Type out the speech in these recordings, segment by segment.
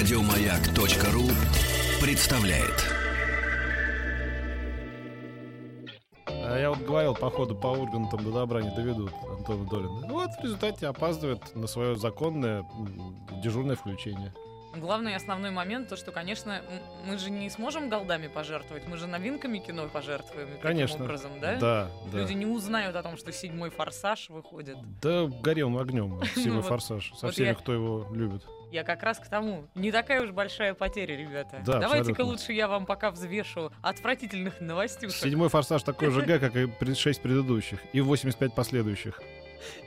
Радиомаяк.ру представляет. А я вот говорил, походу по Ургантам до добра не доведут Антона Долина. Ну вот в результате опаздывает на свое законное дежурное включение. Главный и основной момент, то, что, конечно, мы же не сможем голдами пожертвовать, мы же новинками кино пожертвуем таким Конечно. образом, да? Да, да. Люди не узнают о том, что седьмой форсаж выходит. Да горел огнем сильный Ну форсаж со всеми, кто его любит. Я как раз к тому. Не такая уж большая потеря, ребята. Да, Давайте-ка лучше я вам пока взвешу отвратительных новостюшек. Седьмой форсаж такой же Г, как и шесть предыдущих. И 85 последующих.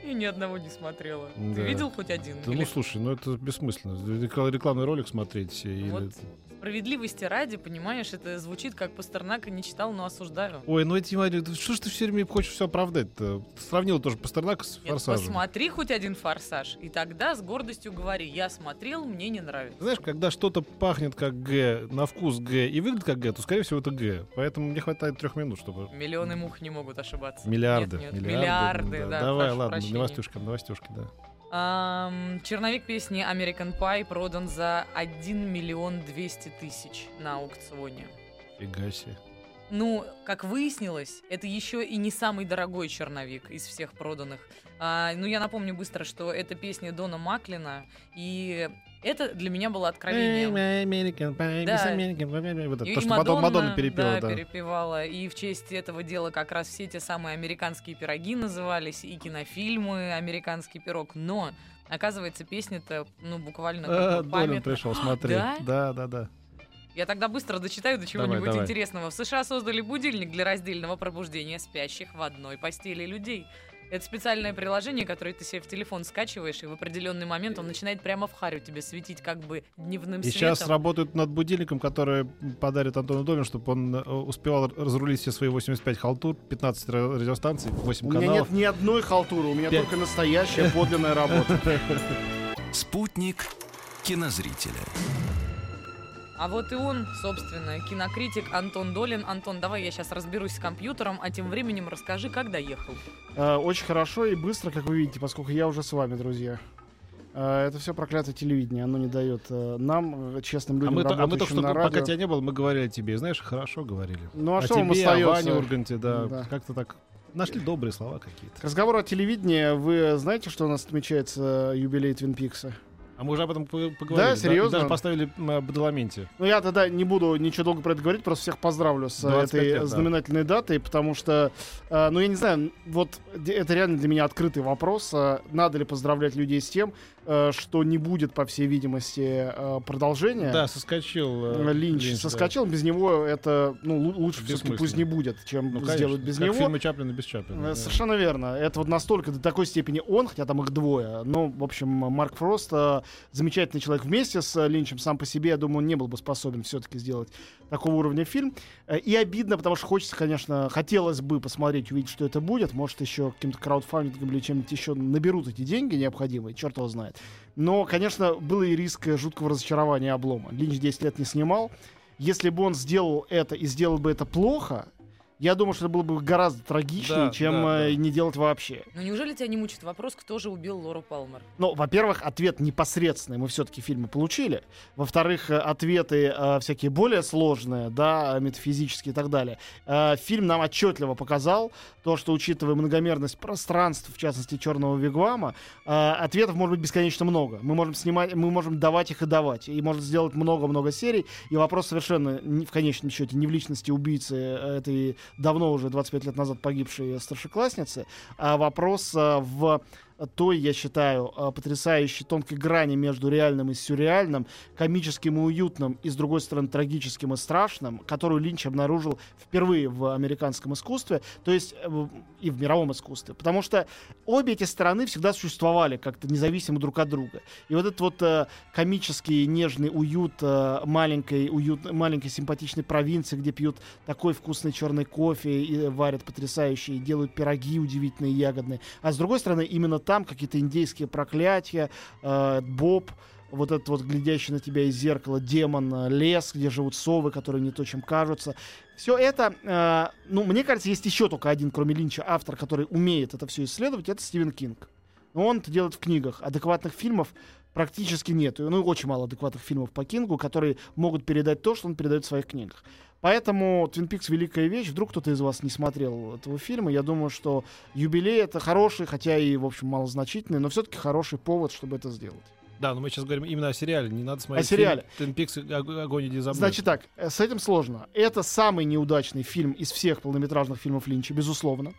И ни одного не смотрела. Да. Ты видел хоть один? Да Или- ну слушай, ну это бессмысленно. Рекла- Рекламный ролик смотреть. или- Вот справедливости ради, понимаешь, это звучит как Пастернака не читал, но осуждаю. Ой, ну эти Мария, да что ж ты все время хочешь все оправдать-то? Сравнил тоже Пастернака с Нет, форсажем. посмотри хоть один форсаж, и тогда с гордостью говори, я смотрел, мне не нравится. Знаешь, когда что-то пахнет как Г, на вкус Г и выглядит как Г, то, скорее всего, это Г. Поэтому мне хватает трех минут, чтобы... Миллионы мух не могут ошибаться. Миллиарды. Нет, нет, миллиарды, да. Давай, прошу ладно, прощения. новостюшкам, новостюшки, да. Ам, черновик песни American Pie продан за 1 миллион 200 тысяч на аукционе. Фига себе. Ну, как выяснилось, это еще и не самый дорогой черновик из всех проданных. А, ну, я напомню быстро, что это песня Дона Маклина, и это для меня было. American Pie, Да. American Pie, вот это, И то, что Мадонна, Мадонна перепела, да, да. перепевала. И в честь этого дела как раз все те самые американские пироги назывались, и кинофильмы «Американский пирог». Но, оказывается, песня-то, ну, буквально А, как бы Долин пришел, смотри. Да? Да, да, да. Я тогда быстро дочитаю до чего-нибудь Давай, давай. интересного. В США создали будильник для раздельного пробуждения спящих в одной постели людей. Это специальное приложение, которое ты себе в телефон скачиваешь, и в определенный момент он начинает прямо в харю тебе светить как бы дневным И светом. сейчас работают над будильником, который подарит Антону Долину, чтобы он э, успевал разрулить все свои 85 халтур, 15 ра- радиостанций, 8 У меня каналов. нет ни одной халтуры, у меня Пять. только настоящая подлинная работа. Спутник кинозрителя. А вот и он, собственно, кинокритик Антон Долин. Антон, давай я сейчас разберусь с компьютером, а тем временем расскажи, как доехал. Э, Очень хорошо и быстро, как вы видите, поскольку я уже с вами, друзья. Э, Это все проклятое телевидение, оно не дает э, нам, честным А людям, мы, то- а мы только работающим что, на пока радио. тебя не было, мы говорили о тебе. Знаешь, хорошо говорили. Ну а о что вам тебе, о Ване остается? Урганте, да. Да. Как-то так нашли добрые слова какие-то. К разговору о телевидении, вы знаете, что у нас отмечается юбилей Твин Пикса? А мы уже об этом по- поговорили. Да, серьезно? И даже поставили Бадаламенте. Ну, я тогда не буду ничего долго про это говорить, просто всех поздравлю с э, 25 этой лет, да. знаменательной датой, потому что, э, ну, я не знаю, вот это реально для меня открытый вопрос. э, надо ли поздравлять людей с тем, что не будет, по всей видимости, э, продолжения? Да, соскочил. Э, э, Линч, да. соскочил, без него это, ну, лу- лучше все-таки пусть не будет, чем Ну, конечно. сделают без как него. фильмы Чаплина без Чаплина. Э, да. Совершенно верно. Это вот настолько до такой степени он, хотя там их двое. Но, в общем, Марк Фрост э, замечательный человек вместе с э, Линчем сам по себе, я думаю, он не был бы способен все-таки сделать такого уровня фильм. Э, И обидно, потому что хочется, конечно, хотелось бы посмотреть, увидеть, что это будет. Может, еще каким-то краудфандингом или чем-нибудь еще наберут эти деньги необходимые, черт его знает. Но, конечно, был и риск э, жуткого разочарования облома. Линч 10 лет не снимал. Если бы он сделал это и сделал бы это плохо, я думаю, что это было бы гораздо трагичнее, Да, чем да, э, да. не делать вообще. Ну неужели тебя не мучит вопрос, кто же убил Лору Палмер? Ну, во-первых, ответ непосредственный мы все-таки фильмы получили. Во-вторых, э, ответы э, всякие более сложные, да, метафизические и так далее. Э, фильм нам отчетливо показал то, что, учитывая многомерность пространств, в частности, черного вигвама, э, ответов может быть бесконечно много. Мы можем снимать, мы можем давать их и давать. И можно сделать много-много серий. И вопрос совершенно не- в конечном счете не в личности убийцы э, этой давно уже 25 лет назад погибшей старшеклассницы, а вопрос э, в той, я считаю, э, потрясающей тонкой грани между реальным и сюрреальным, комическим и уютным, и, с другой стороны, трагическим и страшным, которую Линч обнаружил впервые в американском искусстве, то есть э, и в мировом искусстве. Потому что обе эти стороны всегда существовали как-то независимо друг от друга. И вот этот вот э, комический, нежный уют э, маленькой, уют, маленькой симпатичной провинции, где пьют такой вкусный черный кофе и варят потрясающие, и делают пироги удивительные, ягодные. А с другой стороны, именно там какие-то индейские проклятия, э, Боб, вот этот вот глядящий на тебя из зеркала демон, э, лес, где живут совы, которые не то, чем кажутся. Все это, э, ну, мне кажется, есть еще только один, кроме Линча, автор, который умеет это все исследовать, это Стивен Кинг. Но он это делает в книгах. Адекватных фильмов практически нет. Ну, очень мало адекватных фильмов по Кингу, которые могут передать то, что он передает в своих книгах. Поэтому «Твин Пикс» — великая вещь. Вдруг кто-то из вас не смотрел этого фильма. Я думаю, что юбилей — это хороший, хотя и, в общем, малозначительный, но все-таки хороший повод, чтобы это сделать. Да, но мы сейчас говорим именно о сериале. Не надо смотреть О сериале. фильм «Твин Пикс. Ог- Огонь иди за мной». Значит так, э, с этим сложно. Это самый неудачный фильм из всех полнометражных фильмов Линча, безусловно.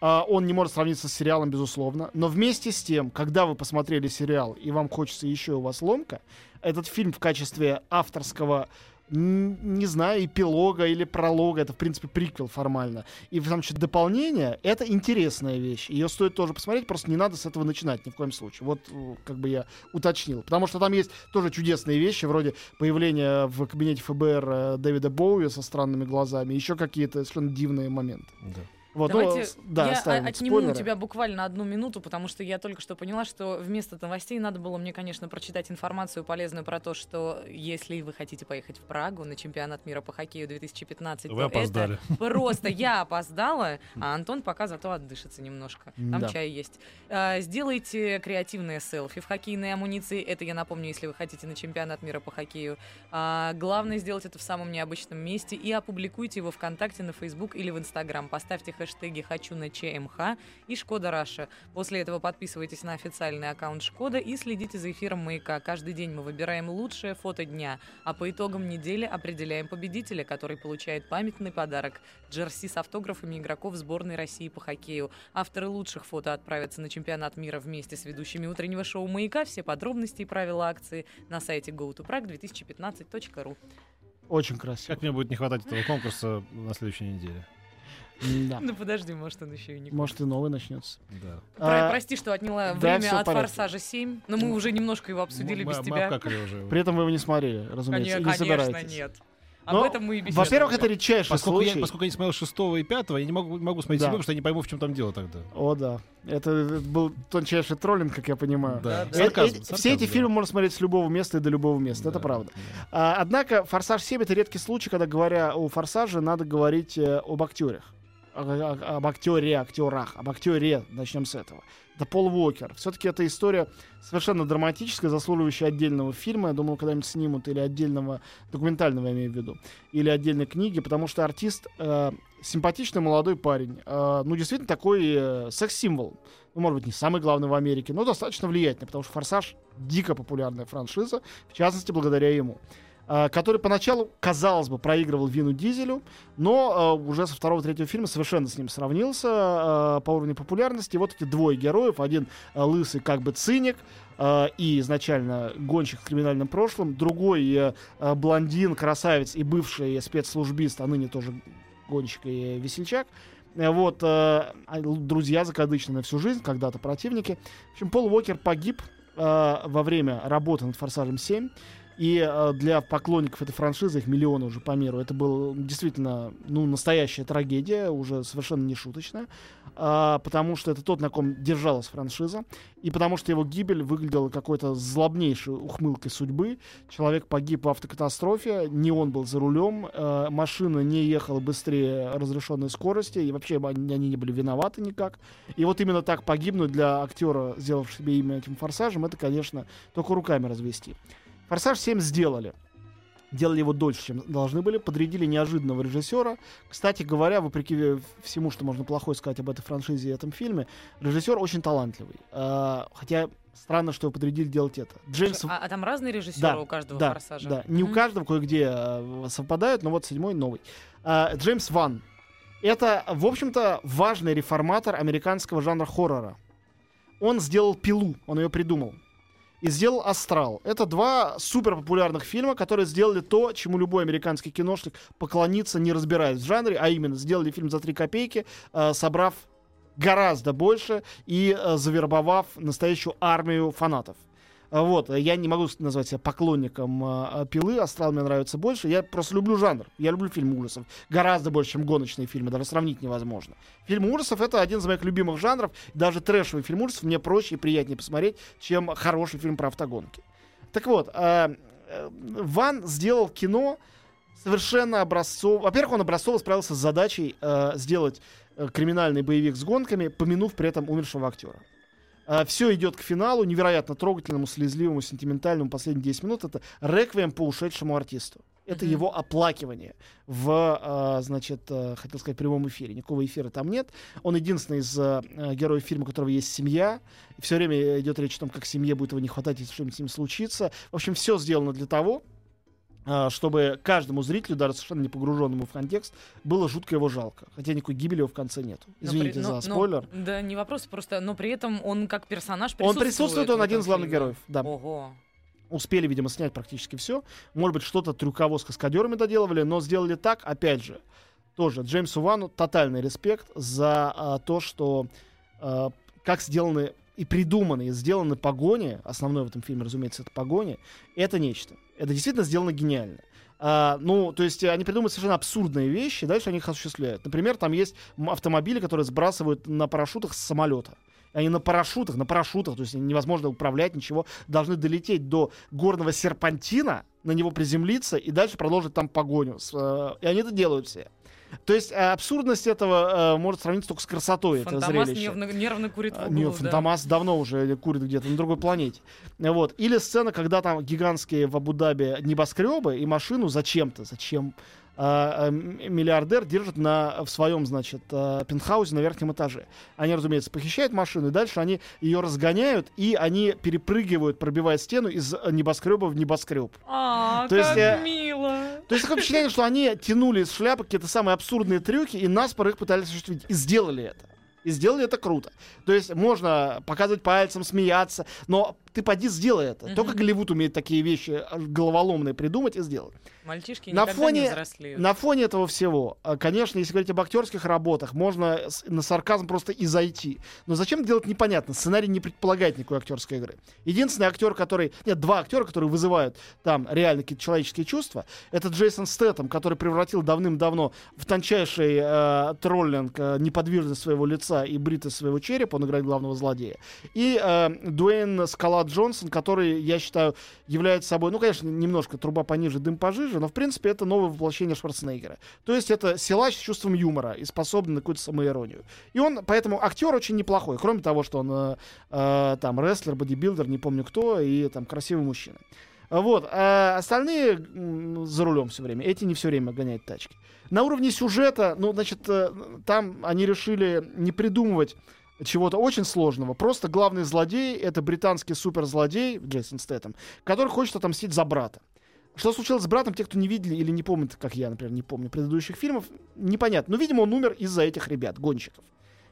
А, Он не может сравниться с сериалом, безусловно. Но вместе с тем, когда вы посмотрели сериал и вам хочется еще у вас ломка, этот фильм в качестве авторского не знаю, эпилога или пролога, это, в принципе, приквел формально. И, значит, дополнение — это интересная вещь. Ее стоит тоже посмотреть, просто не надо с этого начинать ни в коем случае. Вот, э, как бы я уточнил. Потому что там есть тоже чудесные вещи, вроде появления в кабинете ФБР э, Дэвида Боуи со странными глазами, еще какие-то совершенно дивные моменты. Да. Вот, ну, Давайте с- да, я оставим отниму спойлеры. у тебя буквально одну минуту, потому что я только что поняла, что вместо новостей надо было мне, конечно, прочитать информацию полезную про то, что если вы хотите поехать в Прагу на чемпионат мира по хоккею 2015, Вы то опоздали. это просто я опоздала, а Антон пока зато отдышится немножко. Там Да. чай есть. А, Сделайте креативные селфи в хоккейной амуниции. Это я напомню, если вы хотите на чемпионат мира по хоккею. А, Главное сделать это в самом необычном месте и опубликуйте его ВКонтакте, на Facebook или в Инстаграм. Поставьте хэштеги «Хочу на ЧМХ» и «Skoda Russia». После этого подписывайтесь на официальный аккаунт Шкода и следите за эфиром «Маяка». Каждый день мы выбираем лучшее фото дня, а по итогам недели определяем победителя, который получает памятный подарок – джерси с автографами игроков сборной России по хоккею. Авторы лучших фото отправятся на чемпионат мира вместе с ведущими утреннего шоу «Маяка». Все подробности и правила акции на сайте gotoprag2015.ru. Очень красиво. Как мне будет не хватать этого конкурса на следующей неделе? Да. Ну подожди, может он еще и не Может, и новый начнется. Да. Про- А, Прости, что отняла да, время от порядке. «Форсажа 7», но мы уже немножко его обсудили Мы- без мы тебя. уже. При этом вы его не смотрели, разумеется, Конечно, не конечно, собираетесь. нет. Об Но, этом мы и. Во-первых, это редчайший Поскольку я, случай. поскольку я не смотрел шестого и пятого, я не могу, могу смотреть Да. седьмой, потому что я не пойму, в чем там дело тогда. О, да. Это, это был тончайший троллинг, как я понимаю. Да. да. Э- Сарказм, э- сарказм, все эти да. фильмы можно смотреть с любого места и до любого места, это Да, правда. да. А, однако «Форсаж 7» — это редкий случай, когда, говоря о «Форсаже», надо говорить э, об актерах. Об актере, актерах, об актере, начнем с этого. Это Пол Уокер. Все-таки эта история совершенно драматическая, заслуживающая отдельного фильма. Я думаю, когда-нибудь снимут или отдельного документального, я имею в виду, или отдельной книги, потому что артист э, симпатичный молодой парень. Э, ну, действительно, такой э, секс-символ. Ну, может быть, не самый главный в Америке, но достаточно влиятельный, потому что «Форсаж» — дико популярная франшиза, в частности, благодаря ему. Э, который поначалу, казалось бы, проигрывал Вину Дизелю, но э, уже со второго-третьего фильма совершенно с ним сравнился э, по уровню популярности. Вот эти двое героев, один лысый как бы циник, и изначально гонщик с криминальным прошлым, другой блондин, красавец и бывший спецслужбист, а ныне тоже гонщик и весельчак. Вот, э, а, друзья закадычные на всю жизнь, когда-то противники. В общем, Пол Уокер погиб э, во время работы над «Форсажем 7». И э, для поклонников этой франшизы, их миллионы уже по миру, это была действительно ну, настоящая трагедия, уже совершенно не шуточная, а, потому что это тот, на ком держалась франшиза, и потому что его гибель выглядела какой-то злобнейшей ухмылкой судьбы. Человек погиб в автокатастрофе, не он был за рулем, э, машина не ехала быстрее разрешенной скорости, и вообще они, они не были виноваты никак. И вот именно так погибнуть для актера, сделавшего себе имя этим форсажем, это, конечно, только руками развести. Форсаж 7 сделали. Делали его дольше, чем должны были. Подрядили неожиданного режиссера. Кстати говоря, вопреки всему, что можно плохое сказать об этой франшизе и этом фильме, режиссер очень талантливый. А, хотя странно, что его подрядили делать это. Джеймс... А, а там разные режиссеры Да, у каждого да, «Форсажа»? Да, не у каждого, кое-где э, совпадают, но вот седьмой новый. А, Джеймс Ван. Это, в общем-то, важный реформатор американского жанра хоррора. Он сделал «Пилу», он ее придумал. И сделал «Астрал». Это два супер популярных фильма, которые сделали то, чему любой американский киношник поклонится, не разбираясь в жанре, а именно сделали фильм за три копейки, э, собрав гораздо больше и э, завербовав настоящую армию фанатов. А Вот, я не могу назвать себя поклонником э, пилы, астрал мне нравится больше. Я просто люблю жанр. Я люблю фильмы ужасов. Гораздо больше, чем гоночные фильмы, даже сравнить невозможно. Фильм ужасов это один из моих любимых жанров. Даже трэшевый фильм ужасов мне проще и приятнее посмотреть, чем хороший фильм про автогонки. Так вот, э, э, Ван сделал кино совершенно образцово. Во-первых, он образцово справился с задачей э, сделать э, криминальный боевик с гонками, помянув при этом умершего актера. Все идет к финалу, невероятно трогательному, слезливому, сентиментальному. Последние 10 минут это реквием по ушедшему артисту. Это Мгм. его оплакивание в, а, значит, а, хотел сказать, прямом эфире. Никакого эфира там нет. Он единственный из а, а, героев фильма, у которого есть семья. Все время идет речь о том, как семье будет его не хватать, если что-нибудь с ним случится. В общем, все сделано для того, а, чтобы каждому зрителю, даже совершенно не погруженному в контекст, было жутко его жалко. Хотя никакой гибели его в конце нет. Но Извините при- за но- но- спойлер. да, не вопрос, просто, но при этом он как персонаж Он присутствует. присутствует, он один из главных героев. Да. Ого. Успели, видимо, снять практически все. Может быть, что-то трюково с каскадерами доделывали, но сделали так, опять же, тоже Джеймсу Вану тотальный респект за а, то, что а, как сделаны и придуманы, и сделаны погони, основной в этом фильме, разумеется, это погони, это нечто. Это действительно сделано гениально. А, ну, то есть э, они придумывают совершенно абсурдные вещи, дальше они их осуществляют. Например, там есть автомобили, которые сбрасывают на парашютах с самолета. Они на парашютах, на парашютах, то есть невозможно управлять, ничего, должны долететь до горного серпантина, на него приземлиться и дальше продолжить там погоню. Э, и они это делают все. То есть э, абсурдность этого э, может сравниться только с красотой этого Фантомас зрелища. нервно, нервно курит в А, углу, Не, да. Фантомас давно уже курит где-то на другой планете. Вот. Или сцена, когда там гигантские в Абу-Даби небоскребы и машину зачем-то, зачем миллиардер держит на, в своем, значит, а, пентхаусе на верхнем этаже. Они, разумеется, похищают машину, и дальше они ее разгоняют, и они перепрыгивают, пробивая стену из небоскреба в небоскреб. А, То есть, как э, мило. То есть такое впечатление, что они тянули из шляпы какие-то самые абсурдные трюки, и наспор их пытались осуществить. И сделали это. И сделали это круто. То есть можно показывать пальцем, смеяться, но ты поди сделай это. Мгм. Только Голливуд умеет такие вещи э, головоломные придумать и сделать. Мальчишки На фоне- не взрослеют. На фоне этого всего, э, конечно, если говорить об актерских работах, можно на сарказм просто и зайти. Но зачем делать непонятно. Сценарий не предполагает никакой актерской игры. Единственный актер, который... Нет, два актера, которые вызывают там реально какие-то человеческие чувства, это Джейсон Стэттем, который превратил давным-давно в тончайший э, троллинг э, неподвижность своего лица и бритость своего черепа. Он играет главного злодея. И э, Дуэйн Скала Джонсон, который, я считаю, является собой, ну, конечно, немножко труба пониже, дым пожиже, но, в принципе, это новое воплощение Шварценеггера. То есть это силач с чувством юмора и способный на какую-то самоиронию. И он, поэтому актер очень неплохой, кроме того, что он э, э, там рестлер, бодибилдер, не помню кто, и там красивый мужчина. Вот. А остальные за рулем все время. Эти не все время гоняют тачки. На уровне сюжета, ну, значит, э, там они решили не придумывать чего-то очень сложного. Просто главный злодей — это британский суперзлодей Джейсон Стэттем, который хочет отомстить за брата. Что случилось с братом, те, кто не видели или не помнят, как я, например, не помню предыдущих фильмов, непонятно. Но, видимо, он умер из-за этих ребят, гонщиков.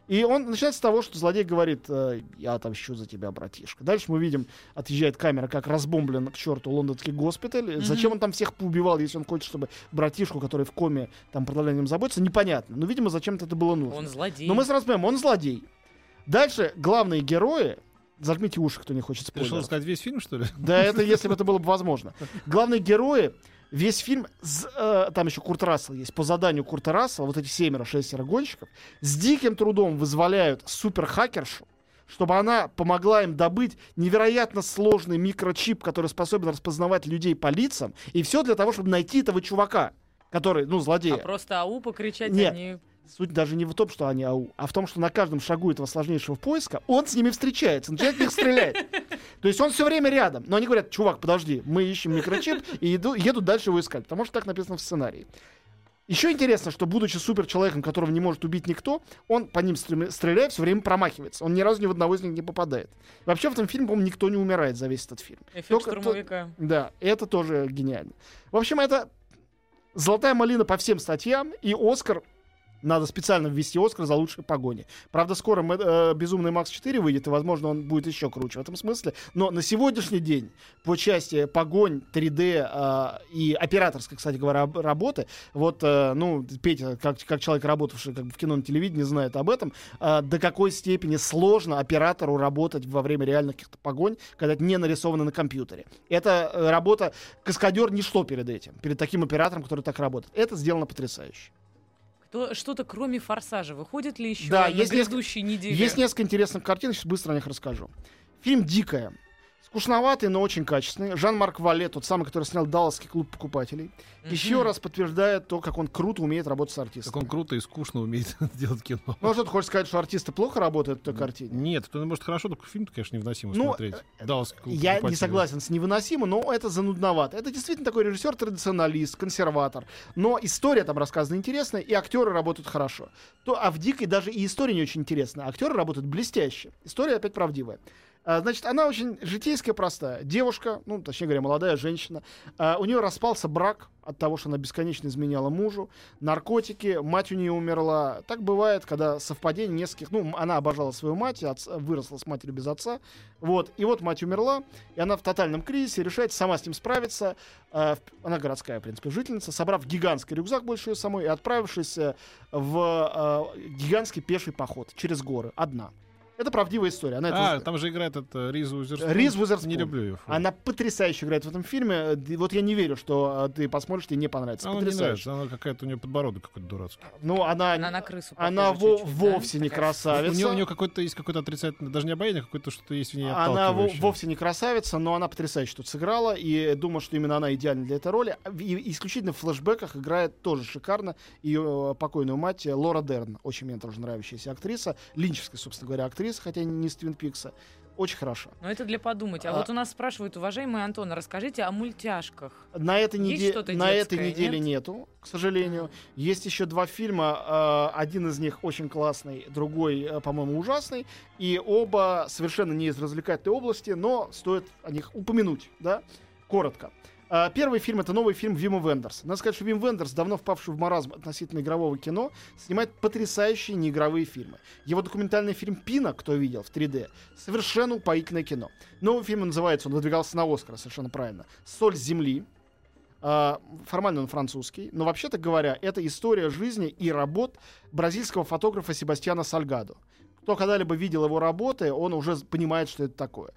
И он начинается с того, что злодей говорит, э, я отомщу за тебя, братишка. Дальше мы видим, отъезжает камера, как разбомблен к черту лондонский госпиталь. Мгм. Зачем он там всех поубивал, если он хочет, чтобы братишку, который в коме, там продолжением заботиться, непонятно. Но, видимо, зачем-то это было нужно. Он злодей. Но мы сразу понимаем, он злодей. Дальше главные герои, зажмите уши, кто не хочет Ты решил спойлеров. сказать весь фильм, что ли? Да, это если бы это было бы возможно. Главные герои, весь фильм, с, э, там еще Курт Рассел есть, по заданию Курта Рассела, вот эти семеро, шестеро гонщиков, с диким трудом вызволяют суперхакершу, чтобы она помогла им добыть невероятно сложный микрочип, который способен распознавать людей по лицам, и все для того, чтобы найти этого чувака, который, ну, злодея. А просто ау покричать Нет. они... Суть даже не в том, что они ау, а в том, что на каждом шагу этого сложнейшего поиска он с ними встречается, начинает в них стрелять. То есть он все время рядом. Но они говорят, чувак, подожди, мы ищем микрочип и иду, едут дальше его искать, потому что так написано в сценарии. Еще интересно, что будучи суперчеловеком, которого не может убить никто, он по ним стреляя все время промахивается. Он ни разу ни в одного из них не попадает. Вообще в этом фильме, по-моему, никто не умирает за весь этот фильм. Эффект Только то- штурмовика. Да, это тоже гениально. В общем, это золотая малина по всем статьям, и Оскар надо специально ввести Оскар за лучшие погони. Правда, скоро Мэ- э, Безумный Макс 4 выйдет, и, возможно, он будет еще круче в этом смысле. Но на сегодняшний день по части погонь, 3D э, и операторской, кстати говоря, работы, вот, э, ну, Петя, как, как человек, работавший как бы, в кино и телевидении, знает об этом, э, до какой степени сложно оператору работать во время реальных каких-то погонь, когда это не нарисовано на компьютере. Это э, работа, каскадер ничто перед этим, перед таким оператором, который так работает. Это сделано потрясающе. Кто, что-то кроме форсажа выходит ли еще Да, на есть несколько- грядущей неделе? Есть несколько интересных картин, сейчас быстро о них расскажу. Фильм «Дикая». Скучноватый, но очень качественный. Жан-Марк Вале, тот самый, который снял Далласский клуб покупателей, еще Мгм. раз подтверждает то, как он круто умеет работать с артистом. Как он круто и скучно умеет делать кино. Ну, а что ты хочешь сказать, что артисты плохо работают в той картине? Нет, это может хорошо, только фильм, конечно, невыносимо Ну, смотреть. Далласский клуб Я не согласен с невыносимо, но это занудновато. Это действительно такой режиссер-традиционалист, консерватор. Но история там рассказана интересная, и актеры работают хорошо. То, а в «Дикой» даже и история не очень интересная. Актеры работают блестяще. История опять правдивая. А, Значит, она очень житейская, простая. Девушка, ну, точнее говоря, молодая женщина. а, У нее распался брак от того, что она бесконечно изменяла мужу. Наркотики, мать у нее умерла. Так бывает, когда совпадение нескольких... Ну, она обожала свою мать, отца- выросла с матерью без отца. Вот. И вот мать умерла, и она в тотальном кризисе решает сама с ним справиться. А, Она городская, в принципе, жительница. Собрав гигантский рюкзак больше ее самой и отправившись э, в гигантский пеший поход через горы. Одна. Это правдивая история. Она это А, там же играет это Риз Уизерспун. Риз Уизерспун. Не люблю ее. Она потрясающе играет в этом фильме. Э, Вот я не верю, что э, ты посмотришь, тебе не понравится. Она мне не Потрясающе. нравится, она какая-то у нее подбородок какой-то дурацкий. Ну, она, Она на крысу она во- чуть-чуть, да? вовсе не Такая красавица. У нее, у нее какой-то есть какой-то отрицательный, даже не обаяние, а какое-то что-то есть в ней Она во- вовсе не красавица, но она потрясающе тут сыграла. И думаю, что именно она идеальна для этой роли. И исключительно в флешбеках играет тоже шикарно ее э, покойную мать э, Лора Дерн. Очень мне тоже нравящаяся актриса. Линчевская, собственно говоря, актриса, хотя не из Твин Пикса. Очень хорошо. Но это для подумать. А, А- вот у нас спрашивают, уважаемый Антон, расскажите о мультяшках. На этой, неде- на этой детское, неделе нет? нету, к сожалению. Есть еще два фильма. э, один из них очень классный, другой, э, по-моему, ужасный. И оба совершенно не из развлекательной области, но стоит о них упомянуть, да, коротко. А, Первый фильм это новый фильм Вима Вендерса. Надо сказать, что Вим Вендерс, давно впавший в маразм относительно игрового кино, снимает потрясающие неигровые фильмы. Его документальный фильм Пина, кто видел в 3D, совершенно упоительное кино. Новый фильм называется, он выдвигался на Оскар, совершенно правильно. Соль земли. А, формально он французский, но вообще-то говоря, это история жизни и работ бразильского фотографа Себастьяна Сальгадо. Кто когда-либо видел его работы, он уже понимает, что это такое.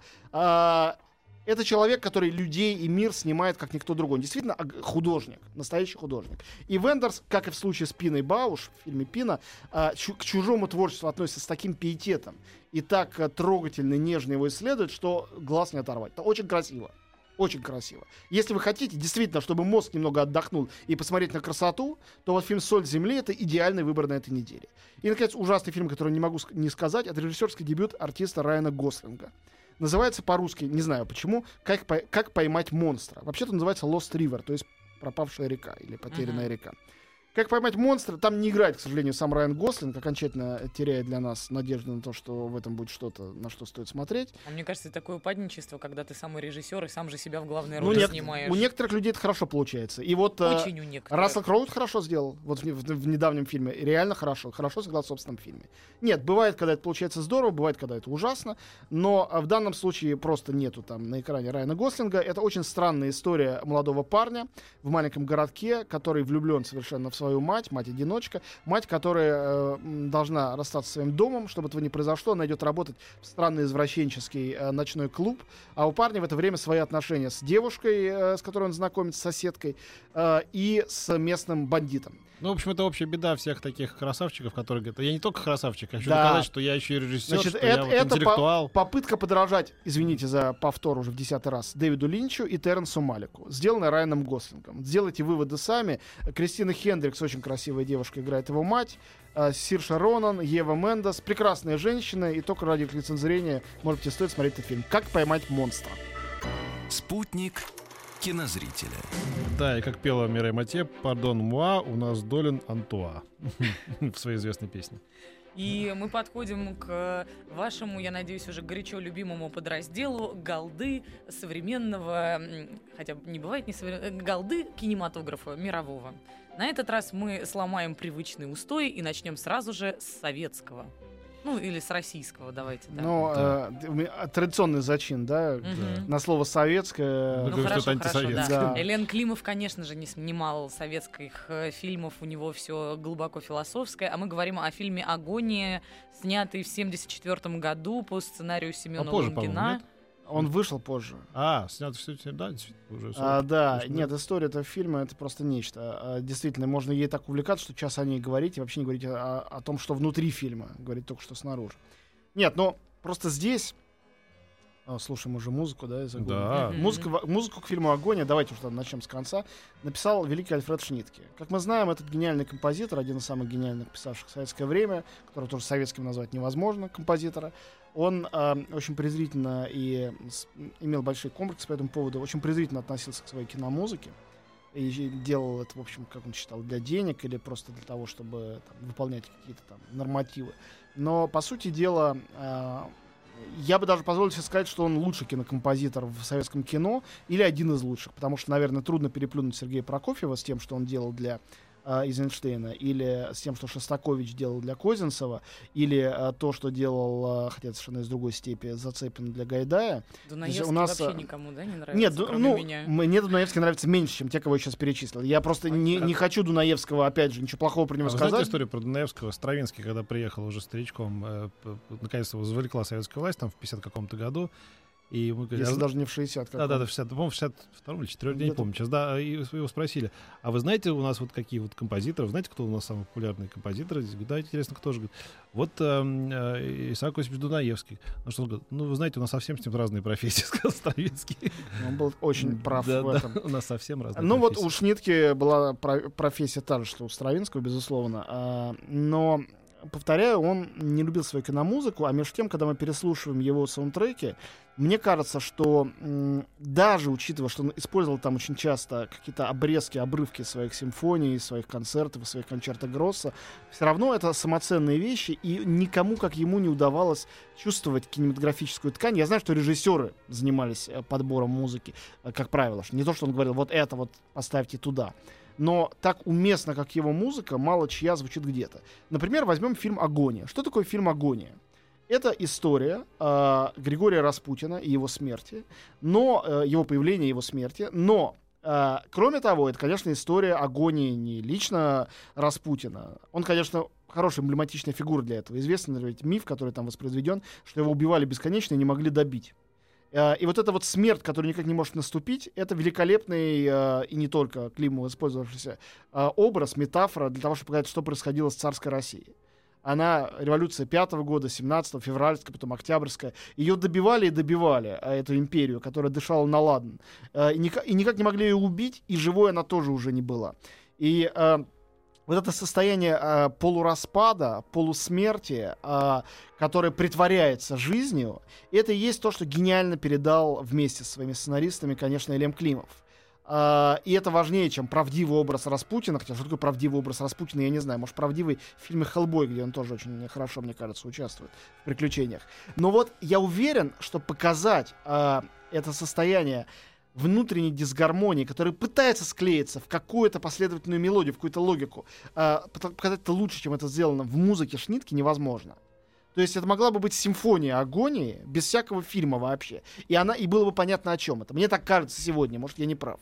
Это человек, который людей и мир снимает как никто другой. Он действительно художник, настоящий художник. И Вендерс, как и в случае с Пиной Бауш в фильме Пина, а, к чужому творчеству относится с таким пиететом и так а, трогательно, нежно его исследует, что глаз не оторвать. Это очень красиво. Очень красиво. Если вы хотите действительно, чтобы мозг немного отдохнул и посмотреть на красоту, то вот фильм «Соль земли» — это идеальный выбор на этой неделе. И, наконец, ужасный фильм, который не могу не сказать, это режиссерский дебют артиста Райана Гослинга. Называется по-русски, не знаю почему, «Как, по- как поймать монстра». Вообще-то называется «Lost River», то есть «Пропавшая река» или «Потерянная Мгм. река». Как поймать монстра? Там не играет, к сожалению, сам Райан Гослинг, окончательно теряет для нас надежду на то, что в этом будет что-то, на что стоит смотреть. А мне кажется, это такое упадничество, когда ты самый режиссер и сам же себя в главной Ну, роли нет, снимаешь. у некоторых людей это хорошо получается. И вот э, Очень у некоторых. Рассел Кроуд хорошо сделал вот в, в- в недавнем фильме. Реально хорошо. Хорошо сыграл в собственном фильме. Нет, бывает, когда это получается здорово, бывает, когда это ужасно. Но а, в данном случае просто нету там на экране Райана Гослинга. Это очень странная история молодого парня в маленьком городке, который влюблен совершенно в свою мать, мать-одиночка. Мать, которая э, должна расстаться со своим домом. Чтобы этого не произошло, она идет работать в странный извращенческий э, ночной клуб. А у парня в это время свои отношения с девушкой, э, с которой он знакомится, с соседкой, э, и с местным бандитом. Ну, в общем, это общая беда всех таких красавчиков, которые говорят, я не только красавчик, я хочу Да. доказать, что я еще и режиссер, Значит, что это, я вот это по- попытка подражать, извините за повтор уже в десятый раз, Дэвиду Линчу и Терренсу Малику, сделанная Райаном Гослингом. Сделайте выводы сами. Кристина Хендрикс, очень красивая девушка, играет его мать. А, Сирша Ронан, Ева Мендес, прекрасная женщина, и только ради их лицензурения, может быть, и стоит смотреть этот фильм. «Как поймать монстра». Спутник кинозрителя. Да, и как пела Мирей Матье, пардон, муа, у нас долен Антуа в своей известной песне. И мы подходим к вашему, я надеюсь, уже горячо любимому подразделу голды современного, хотя не бывает не современного, голды кинематографа мирового. На этот раз мы сломаем привычный устой и начнем сразу же с советского. Ну, или с российского, давайте так. Ну, Да. э, меня традиционный зачин, да, Мгм. на слово «советское». Ну, Ну хорошо, хорошо, да. Да. Элен Климов, конечно же, не снимал советских э, фильмов, у него все глубоко философское, а мы говорим о фильме «Агония», снятый в 1974 году по сценарию Семена Попозже, по-моему, Лунгина. Он вышел позже. А, снято все, да, действительно, уже А, 40. да, Конечно, нет, история этого фильма это просто нечто. А, действительно, можно ей так увлекаться, что час о ней говорить и вообще не говорить о, о том, что внутри фильма, говорить только что снаружи. Нет, но просто здесь А, слушаем уже музыку, да, из. Да. Музыка, музыку к фильму «Агония», давайте уже начнем с конца, написал великий Альфред Шнитке. Как мы знаем, этот гениальный композитор, один из самых гениальных писавших в советское время, которого тоже советским назвать невозможно, композитора, он э, очень презрительно и с- имел большие комплексы по этому поводу, очень презрительно относился к своей киномузыке и делал это, в общем, как он считал, для денег или просто для того, чтобы там, выполнять какие-то там нормативы. Но, по сути дела, э, я бы даже позволил себе сказать, что он лучший кинокомпозитор в советском кино или один из лучших, потому что, наверное, трудно переплюнуть Сергея Прокофьева с тем, что он делал для э, Эйзенштейна, или с тем, что Шостакович делал для Козинцева, или э, то, что делал, э, хотя это совершенно из другой степи, Зацепин для Гайдая. Дунаевский у нас, вообще а, никому, да, не нравится, Нет, ду- кроме ну, меня. мне Дунаевский нравится меньше, чем те, кого я сейчас перечислил. Я просто не, не хочу Дунаевского, опять же, ничего плохого про А него вы знаете сказать. историю про Дунаевского? Стравинский, когда приехал уже старичком, э, наконец-то его завлекла советская власть там в 50 каком-то году. И мы говорили, Если а- даже не в 60. как Да, да, да, в 60, по-моему, в 62 или 4 я не помню сейчас, да, и его спросили, а вы знаете у нас вот какие вот композиторы, знаете, кто у нас самый популярный композитор? Здесь, да, интересно, кто же? Говорит, Вот эм, э, Исаак Осипович Дунаевский. Ну что он говорит, ну вы знаете, у нас совсем с ним разные профессии, сказал Стравинский. Он был очень прав Да, в да, этом. у нас совсем разные Ну вот профессии. у Шнитки была про- профессия та же, что у Стравинского, безусловно. А, но, повторяю, он не любил свою киномузыку, а между тем, когда мы переслушиваем его саундтреки, мне кажется, что даже учитывая, что он использовал там очень часто какие-то обрезки, обрывки своих симфоний, своих концертов, своих концерта Гросса, все равно это самоценные вещи, и никому, как ему, не удавалось чувствовать кинематографическую ткань. Я знаю, что режиссеры занимались э, подбором музыки, э, как правило. Не то, что он говорил, вот это вот поставьте туда. Но так уместно, как его музыка, мало чья звучит где-то. Например, возьмем фильм «Агония». Что такое фильм «Агония»? Это история э, Григория Распутина и его смерти, но э, его появления его смерти, но э, кроме того, это, конечно, история агонии не лично Распутина. Он, конечно, хорошая эмблематичная фигура для этого. Известный ведь миф, который там воспроизведен, что его убивали бесконечно и не могли добить. Э, И вот эта вот смерть, которая никак не может наступить, это великолепный э, и не только Климов использовавшийся э, образ, метафора для того, чтобы показать, что происходило с царской Россией. Она, революция 5 года, 17 февральская, потом октябрьская, ее добивали и добивали, эту империю, которая дышала на ладан. И, никак, и никак не могли ее убить, и живой она тоже уже не была. И вот это состояние э, полураспада, полусмерти, э, которое притворяется жизнью, это и есть то, что гениально передал вместе со своими сценаристами, конечно, Элем Климов. А, и это важнее, чем правдивый образ Распутина. Хотя, что такое правдивый образ Распутина, я не знаю. Может, правдивый в фильме «Хеллбой», где он тоже очень хорошо, мне кажется, участвует в приключениях. Но вот я уверен, что показать а, это состояние внутренней дисгармонии, которая пытается склеиться в какую-то последовательную мелодию, в какую-то логику, пота- показать это лучше, чем это сделано в музыке Шнитки, невозможно. То есть это могла бы быть симфония агонии без всякого фильма вообще. И она и было бы понятно, о чем это. Мне так кажется сегодня, может, я не прав.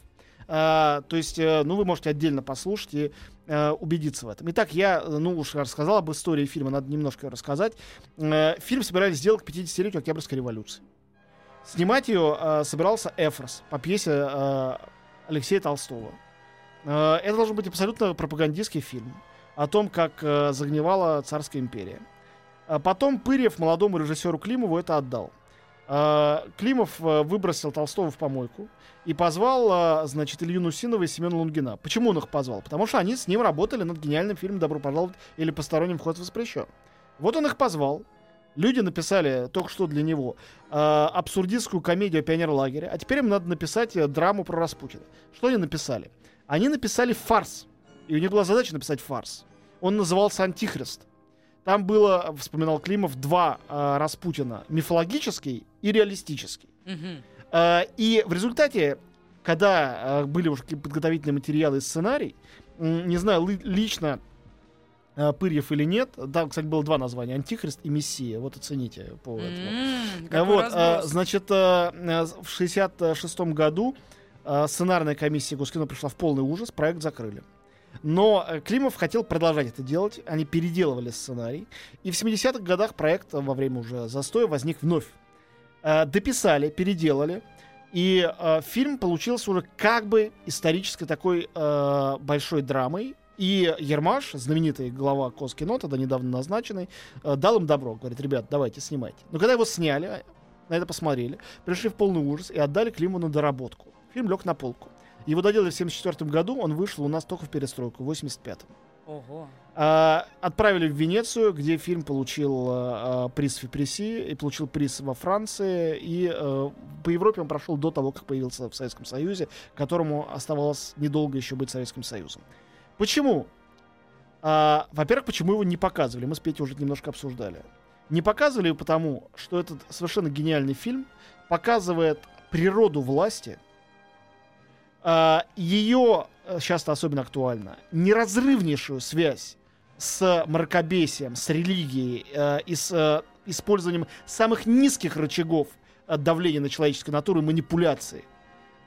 А, то есть, э, ну, вы можете отдельно послушать и э, убедиться в этом. Итак, я, э, ну, уж рассказал об истории фильма, надо немножко рассказать. Э, фильм собирались сделать к 50-летию Октябрьской революции. Снимать ее э, собирался Эфрос по пьесе э, Алексея Толстого. Э, это должен быть абсолютно пропагандистский фильм о том, как э, загнивала царская империя. А потом Пырьев молодому режиссеру Климову это отдал. А, Климов э, выбросил Толстого в помойку и позвал, э, значит, Илью Нусинова и Семена Лунгина. Почему он их позвал? Потому что они с ним работали над гениальным фильмом «Добро пожаловать» или «Посторонним вход воспрещен». Вот он их позвал. Люди написали только что для него э, абсурдистскую комедию о пионерлагере, а теперь им надо написать э, драму про Распутина. Что они написали? Они написали фарс. И у них была задача написать фарс. Он назывался «Антихрист». Там было, вспоминал Климов, два э, Распутина. Мифологический и реалистический. Мгм. Э, и в результате, когда э, были уже подготовительные материалы и сценарий, м, не знаю, ли- лично э, Пырьев или нет, там, кстати, было два названия, Антихрист и Мессия, вот оцените по этому. Какой Вот, разброс. э, значит, э, э, в 66 году э, сценарная комиссия Госкино пришла в полный ужас, проект закрыли. Но э, Климов хотел продолжать это делать, они переделывали сценарий, и в 70-х годах проект э, во время уже застоя возник вновь. Э, Дописали, переделали, и э, фильм получился уже как бы исторической такой э, большой драмой, и Ермаш, знаменитый глава Коскино, тогда недавно назначенный, э, дал им добро. Говорит, ребят, давайте, снимайте. Но когда его сняли, на это посмотрели, пришли в полный ужас и отдали Климу на доработку. Фильм лег на полку. Его доделали в 1974 году, он вышел у нас только в перестройку, в 85-м. Ого. А, отправили в Венецию, где фильм получил а, приз в Фипреси и получил приз во Франции. И а, по Европе он прошел до того, как появился в Советском Союзе, которому оставалось недолго еще быть Советским Союзом. Почему? А, во-первых, почему его не показывали? Мы с Петей уже немножко обсуждали. Не показывали потому, что этот совершенно гениальный фильм показывает природу власти, а, ее, сейчас это особенно актуально, неразрывнейшую связь с мракобесием, с религией э, и с э, использованием самых низких рычагов э, давления на человеческую натуру и манипуляции.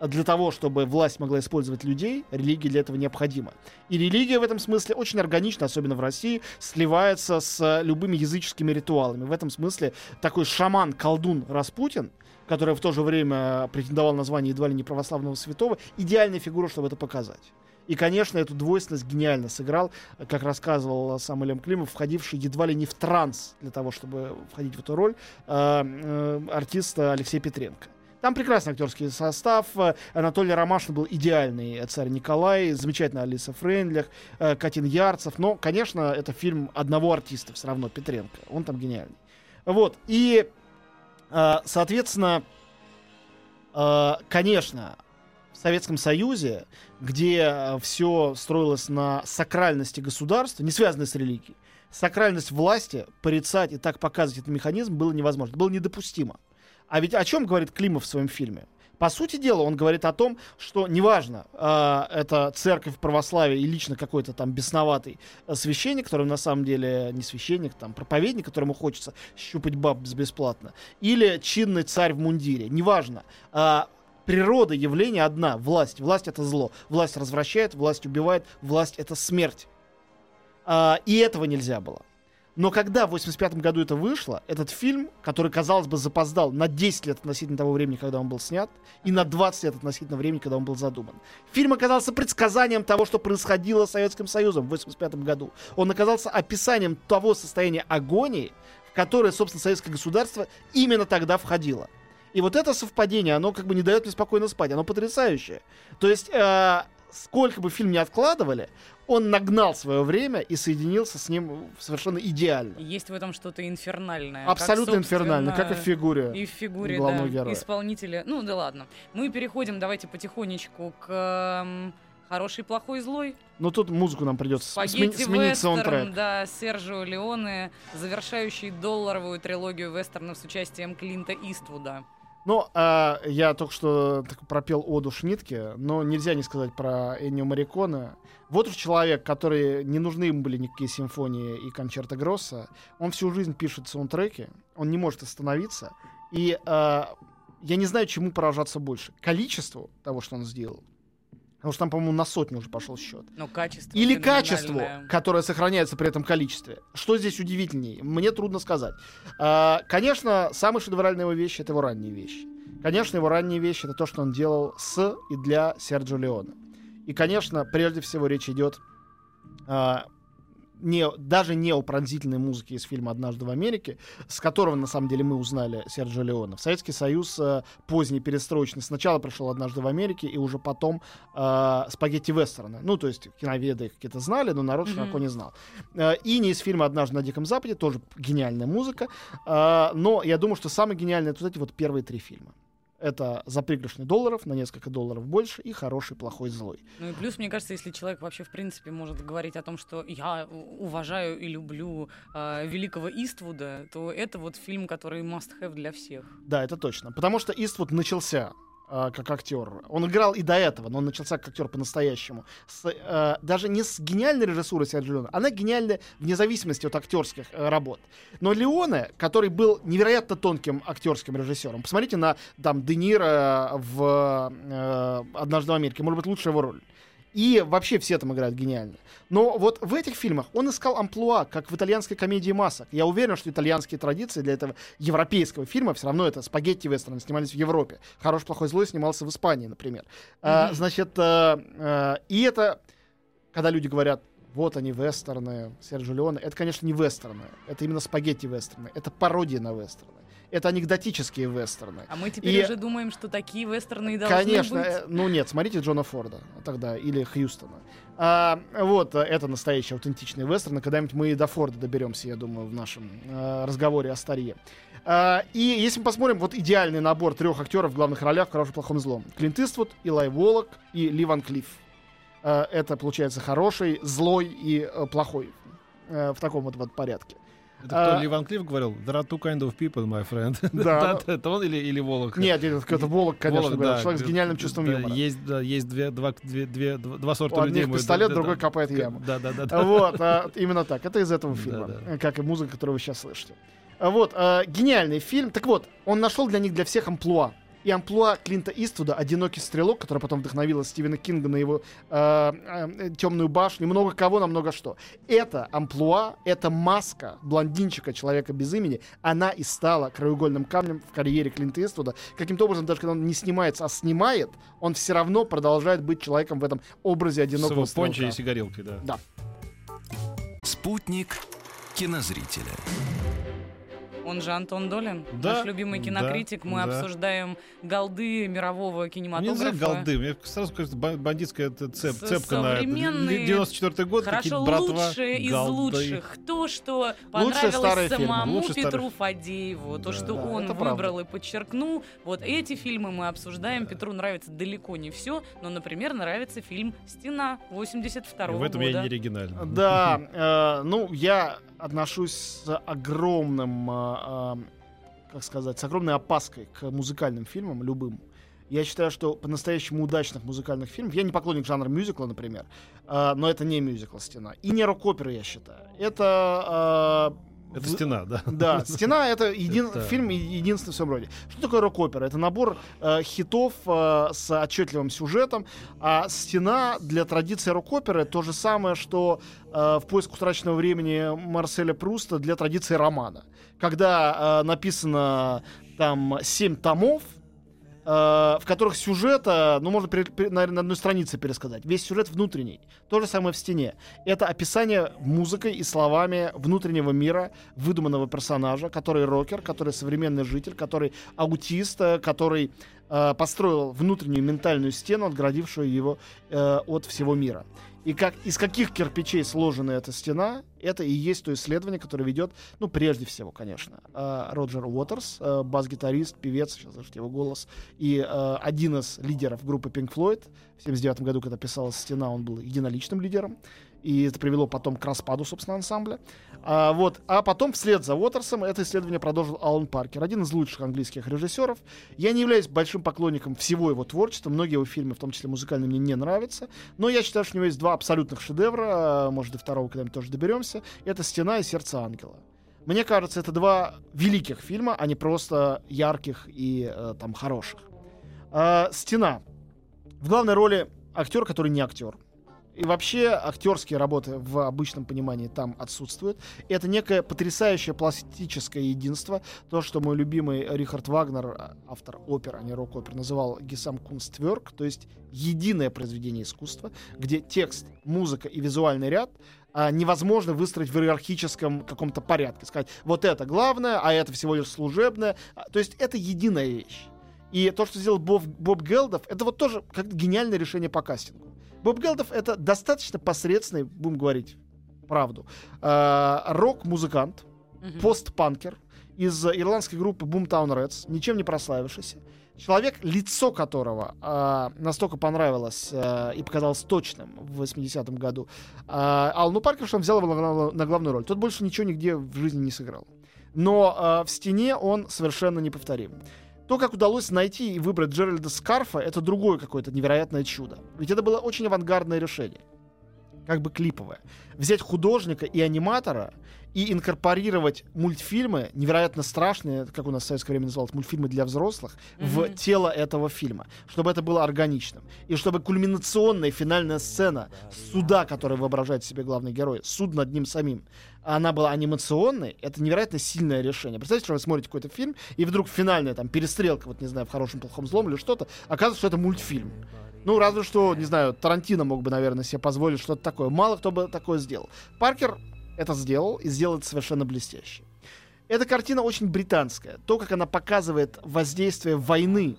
Для того, чтобы власть могла использовать людей, религия для этого необходима. И религия в этом смысле очень органично, особенно в России, сливается с любыми языческими ритуалами. В этом смысле такой шаман-колдун Распутин, который в то же время претендовал на звание едва ли не православного святого, идеальная фигура, чтобы это показать. И, конечно, эту двойственность гениально сыграл, как рассказывал сам Ильям Климов, входивший едва ли не в транс для того, чтобы входить в эту роль, э, э, артист Алексей Петренко. Там прекрасный актерский состав. Анатолий Ромашин был идеальный царь Николай, замечательная Алиса Фрейндлих, э, Катин Ярцев. Но, конечно, это фильм одного артиста все равно, Петренко. Он там гениальный. Вот. И, э, соответственно, э, конечно, в Советском Союзе, где все строилось на сакральности государства, не связанной с религией, сакральность власти порицать и так показывать этот механизм было невозможно. Было недопустимо. А ведь о чем говорит Климов в своем фильме? По сути дела, он говорит о том, что неважно, э, это церковь православия и лично какой-то там бесноватый э, священник, который на самом деле не священник, там проповедник, которому хочется щупать баб бесплатно, или чинный царь в мундире, неважно. Э, природа явления одна — власть. Власть — это зло. Власть развращает, власть убивает, власть — это смерть. Э, и этого нельзя было. Но когда в 85 году это вышло, этот фильм, который, казалось бы, запоздал на 10 лет относительно того времени, когда он был снят, и на 20 лет относительно времени, когда он был задуман. Фильм оказался предсказанием того, что происходило с Советским Союзом в 85 году. Он оказался описанием того состояния агонии, в которое, собственно, советское государство именно тогда входило. И вот это совпадение, оно как бы не дает мне спокойно спать, оно потрясающее. То есть, э, сколько бы фильм не откладывали, он нагнал свое время и соединился с ним совершенно идеально. Есть в этом что-то инфернальное. Абсолютно как, инфернальное, как и в фигуре. И в фигуре, главного да, героя. исполнителя. Ну да ладно. Мы переходим, давайте потихонечку к хороший, плохой, злой. Ну тут музыку нам придется смен- сменить вестерн, саундтрек. да, Сержио Леоне, завершающий долларовую трилогию вестернов с участием Клинта Иствуда. Ну, а, я только что так пропел оду Шнитке, но нельзя не сказать про Эннио Марикона. Вот уж человек, который не нужны ему были никакие симфонии и концерты Гросса. Он всю жизнь пишет саундтреки, он не может остановиться. И а, я не знаю, чему поражаться больше. Количеству того, что он сделал, Потому что там, по-моему, на сотню уже пошел счет. Но качество Или качество, которое сохраняется при этом количестве. Что здесь удивительнее? Мне трудно сказать. А, конечно, самые шедевральные его вещи — это его ранние вещи. Конечно, его ранние вещи — это то, что он делал с и для Серджио Леона. И, конечно, прежде всего речь идет а, не, даже не о пронзительной музыке из фильма «Однажды в Америке», с которого, на самом деле, мы узнали Серджио Леона. В Советский Союз э, поздний перестроечный сначала пришел «Однажды в Америке», и уже потом э, спагетти-вестерны. Ну, то есть киноведы их какие-то знали, но народ широко не знал. Э, и не из фильма «Однажды на Диком Западе», тоже гениальная музыка. Э, но я думаю, что самое гениальное это вот эти вот первые три фильма. Это «За пригоршню долларов», на несколько долларов больше, и «Хороший, плохой, злой». Ну и плюс, мне кажется, если человек вообще в принципе может говорить о том, что я уважаю и люблю э, великого Иствуда, то это вот фильм, который must have для всех. Да, это точно. Потому что Иствуд начался а, как актер. Он играл и до этого, но он начался как актер по-настоящему. С, э, даже не с гениальной режиссурой Серджио Леоне, она гениальна вне зависимости от актерских э, работ. Но Леоне, который был невероятно тонким актерским режиссером, посмотрите на там Де Ниро в э, «Однажды в Америке», может быть, лучшая его роль. И вообще все там играют гениально. Но вот в этих фильмах он искал амплуа, как в итальянской комедии масок. Я уверен, что итальянские традиции для этого европейского фильма все равно это спагетти вестерны снимались в Европе. Хороший, плохой, злой снимался в Испании, например. А, Мгм. значит, а, а, и это, когда люди говорят, вот они вестерны, Серджио Леоне, это, конечно, не вестерны, это именно спагетти вестерны, это пародия на вестерны. Это анекдотические вестерны. А мы теперь И- уже думаем, что такие вестерны и должны Конечно, быть. э, ну нет, смотрите Джона Форда тогда или Хьюстона. А, вот, э, это настоящий аутентичный вестерн, когда-нибудь мы и до Форда доберемся, я думаю, в нашем э, разговоре о старье. А, и если мы посмотрим, вот идеальный набор трех актеров в главных ролях в «Хорошем, плохом злом». Клинт Иствуд, Илай Волок и Ли Ван Клифф. Э, это, получается, хороший, злой и э, плохой э, в таком вот, вот порядке. Это кто, А- Ли Ван Клифф говорил? There are two kind of people, my friend. Да. Это он или, или Волок? Нет, это Волок, конечно, Волок, да. человек с гениальным чувством Да, юмора. Есть, да, есть две, два, две, две, два У сорта людей. одних мой, пистолет, да, другой да. копает яму. Да, да, да. да. Вот, а, именно так. Это из этого фильма, Да, э, как и музыка, которую вы сейчас слышите. А Вот, а, гениальный фильм. Так вот, он нашел для них для всех амплуа. И амплуа Клинта Иствуда «Одинокий стрелок», который потом вдохновила Стивена Кинга на его «Темную башню», много кого на много что. Это амплуа, эта маска блондинчика, человека без имени, она и стала краеугольным камнем в карьере Клинта Иствуда. Каким-то образом, даже когда он не снимается, а снимает, он все равно продолжает быть человеком в этом образе С одинокого его стрелка. пончей и сигарелкой, да. Да. Спутник кинозрителя. Он же Антон Долин, Да, наш любимый да, кинокритик. Мы да. обсуждаем голды мирового кинематографа. называют голды. Мне сразу кажется, ба- бандитская цеп, С- цепка на это. современные, 94 год, Хорошо, братва. лучшие из голды. лучших. То, что понравилось старые фильмы, самому старые Петру Фадееву, то, Да. что Да, он выбрал и подчеркнул. Вот эти фильмы мы обсуждаем. Петру нравится далеко не все, но, например, нравится фильм «Стена» 82 И в этом года. я не оригинальный. Да, э, ну, я отношусь с огромным, э, как сказать, с огромной опаской к музыкальным фильмам, любым. Я считаю, что по-настоящему удачных музыкальных фильмов, я не поклонник жанра мюзикла, например, э, но это не мюзикл «Стена». И не рок-оперы, я считаю. Это... Это стена, да. Да, «Стена» — это един- Это- фильм единственный в своем роде. Что такое рок-опера? Это набор э, хитов э, с отчетливым сюжетом, а «Стена» для традиции рок-оперы то же самое, что э, в «Поиск утраченного времени» Марселя Пруста для традиции романа. Когда э, написано там семь томов, в которых сюжета, ну, можно, наверное, на одной странице пересказать. Весь сюжет внутренний. То же самое в стене. Это описание музыкой и словами внутреннего мира выдуманного персонажа, который рокер, который современный житель, который аутист, э, который э, построил внутреннюю ментальную стену, отгородившую его э, от всего мира. И как, из каких кирпичей сложена эта стена, это и есть то исследование, которое ведет, ну, прежде всего, конечно, э, Роджер Уотерс, э, бас-гитарист, певец, сейчас слышите его голос, и э, один из лидеров группы Pink Floyd. В 79 году, когда писалась «Стена», он был единоличным лидером. И это привело потом к распаду, собственно, ансамбля. А, вот. а потом, вслед за Уотерсом, это исследование продолжил Алан Паркер, один из лучших английских режиссеров. Я не являюсь большим поклонником всего его творчества. Многие его фильмы, в том числе музыкальные, мне не нравятся. Но я считаю, что у него есть два абсолютных шедевра. а, Может, до второго когда-нибудь тоже доберемся. Это «Стена» и «Сердце ангела». Мне кажется, это два великих фильма, а не просто ярких и э, там хороших. А, «Стена». В главной роли актер, который не актер. И вообще актерские работы в обычном понимании там отсутствуют. Это некое потрясающее пластическое единство. То, что мой любимый Рихард Вагнер, а, автор опер, а не рок-опер, называл Гесам Кунстверк, то есть единое произведение искусства, где текст, музыка и визуальный ряд а, невозможно выстроить в иерархическом каком-то порядке. Сказать, вот это главное, а это всего лишь служебное. А, То есть это единая вещь. И то, что сделал Боб, Боб Гелдов, это вот тоже как гениальное решение по кастингу. Боб Гелдов это достаточно посредственный, будем говорить правду, э, рок-музыкант, Мгм. постпанкер из ирландской группы Boomtown Reds, ничем не прославившийся. Человек, лицо которого э, настолько понравилось э, и показалось точным в 80-м году э, что он взял его на, на главную роль. Тот больше ничего нигде в жизни не сыграл. Но э, в стене он совершенно неповторим. То, как удалось найти и выбрать Джеральда Скарфа, это другое какое-то невероятное чудо. Ведь это было очень авангардное решение. Как бы клиповое. Взять художника и аниматора и инкорпорировать мультфильмы, невероятно страшные, как у нас в советское время называлось, мультфильмы для взрослых, в Мгм. тело этого фильма. Чтобы это было органичным. И чтобы кульминационная финальная сцена суда, который воображает себе главный герой, суд над ним самим, она была анимационной, это невероятно сильное решение. Представьте, что вы смотрите какой-то фильм, и вдруг финальная там перестрелка, вот не знаю, в хорошем, плохом, злом или что-то, оказывается, что это мультфильм. Ну, разве что, не знаю, Тарантино мог бы, наверное, себе позволить что-то такое. Мало кто бы такое сделал. Паркер это сделал и сделал это совершенно блестяще. Эта картина очень британская. То, как она показывает воздействие войны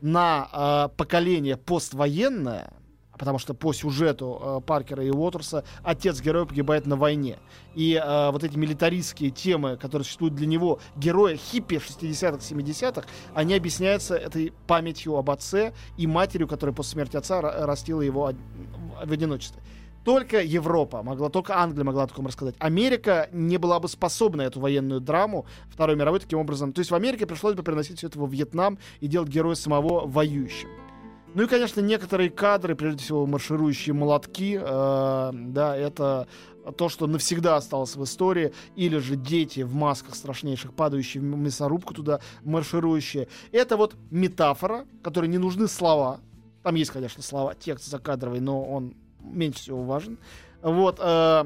на э, поколение поствоенное, потому что по сюжету э, Паркера и Уотерса отец героя погибает на войне. И э, вот эти милитаристские темы, которые существуют для него, героя хиппи 60-х, 70-х, они объясняются этой памятью об отце и матерью, которая после смерти отца растила его од- в одиночестве. Только Европа могла, только Англия могла о таком рассказать. Америка не была бы способна эту военную драму Второй мировой таким образом. То есть в Америке пришлось бы переносить все это во Вьетнам и делать героя самого воюющим. Ну и, конечно, некоторые кадры, прежде всего марширующие молотки, э, да, это то, что навсегда осталось в истории, или же дети в масках страшнейших, падающие в мясорубку туда, марширующие. Это вот метафора, которой не нужны слова. Там есть, конечно, слова, текст закадровый, но он меньше всего важен. Вот, э,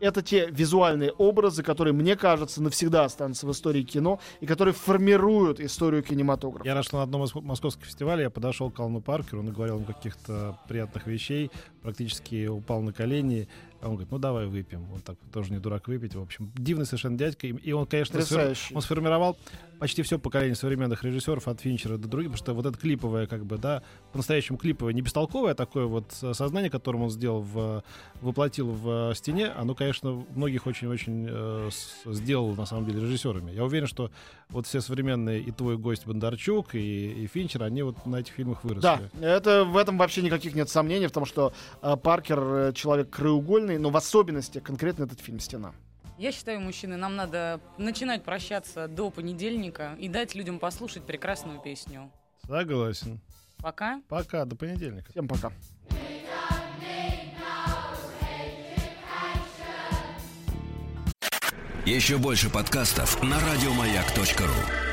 это те визуальные образы, которые, мне кажется, навсегда останутся в истории кино и которые формируют историю кинематографа. Я раз на одном из московских фестивалей я подошел к Алну Паркеру, он говорил им каких-то приятных вещей, практически упал на колени а он говорит, ну давай выпьем. Он так тоже не дурак выпить. В общем, дивный совершенно дядька. И он, конечно, сфер... он сформировал почти все поколение современных режиссеров от Финчера до других, потому что вот это клиповое, как бы, да, по-настоящему клиповое, не бестолковое такое вот сознание, которым он сделал, в, воплотил в стене, оно, конечно, многих очень-очень э, сделал, на самом деле, режиссерами. Я уверен, что вот все современные и твой гость Бондарчук, и, и Финчер, они вот на этих фильмах выросли. Да, это, в этом вообще никаких нет сомнений, потому что э, Паркер э, человек краеугольный, сильный, но в особенности конкретно этот фильм «Стена». Я считаю, мужчины, нам надо начинать прощаться до понедельника и дать людям послушать прекрасную песню. Согласен. Пока. Пока, до понедельника. Всем пока. Еще больше подкастов на радиомаяк.ру